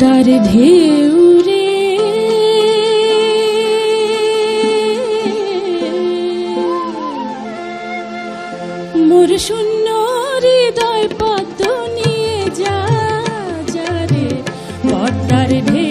পদ্মার ঢেউ রে। মোর শূন্য হৃদয় পদ্ম নিয়ে যা যা রে। পদ্মার ঢেউ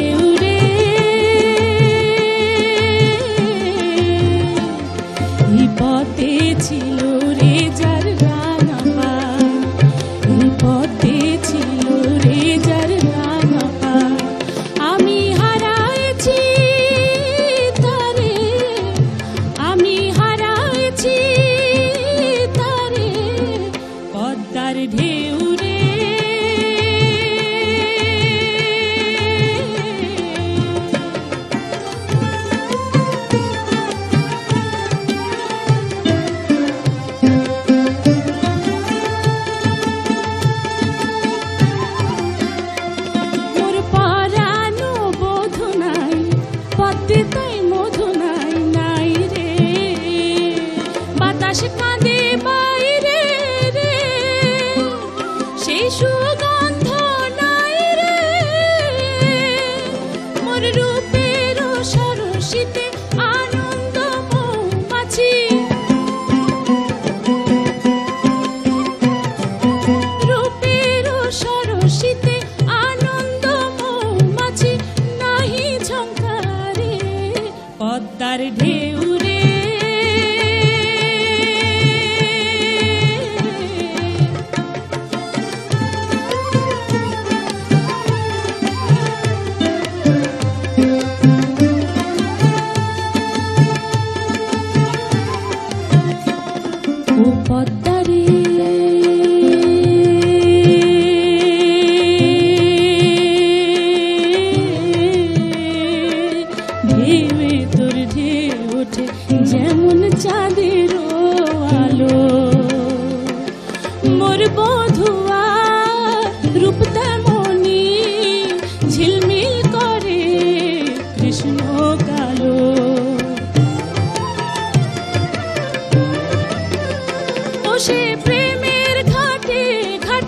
মধু নাই নাই রে। বাতাস কাঁদে সেই সুগন্ধ নাই রে। মোর রূপের সরসিতে আনন্দ মৌমাছি। রূপের সরসিতে আনন্দ মৌমাছি, নাহি ঝঙ্কারে পদ্মার ঢেউ পদ্মারে। ঢেউে তোর ওঠে যেমন চাঁদের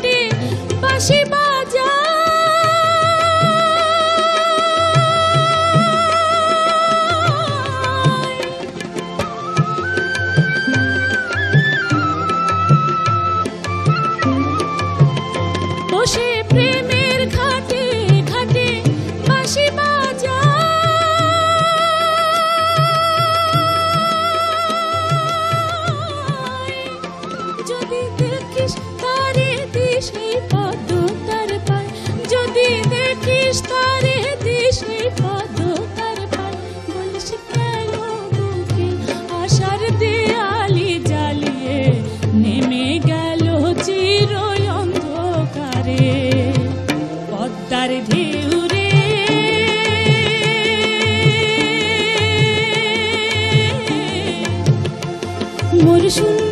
ঘাটে মোর শূন্য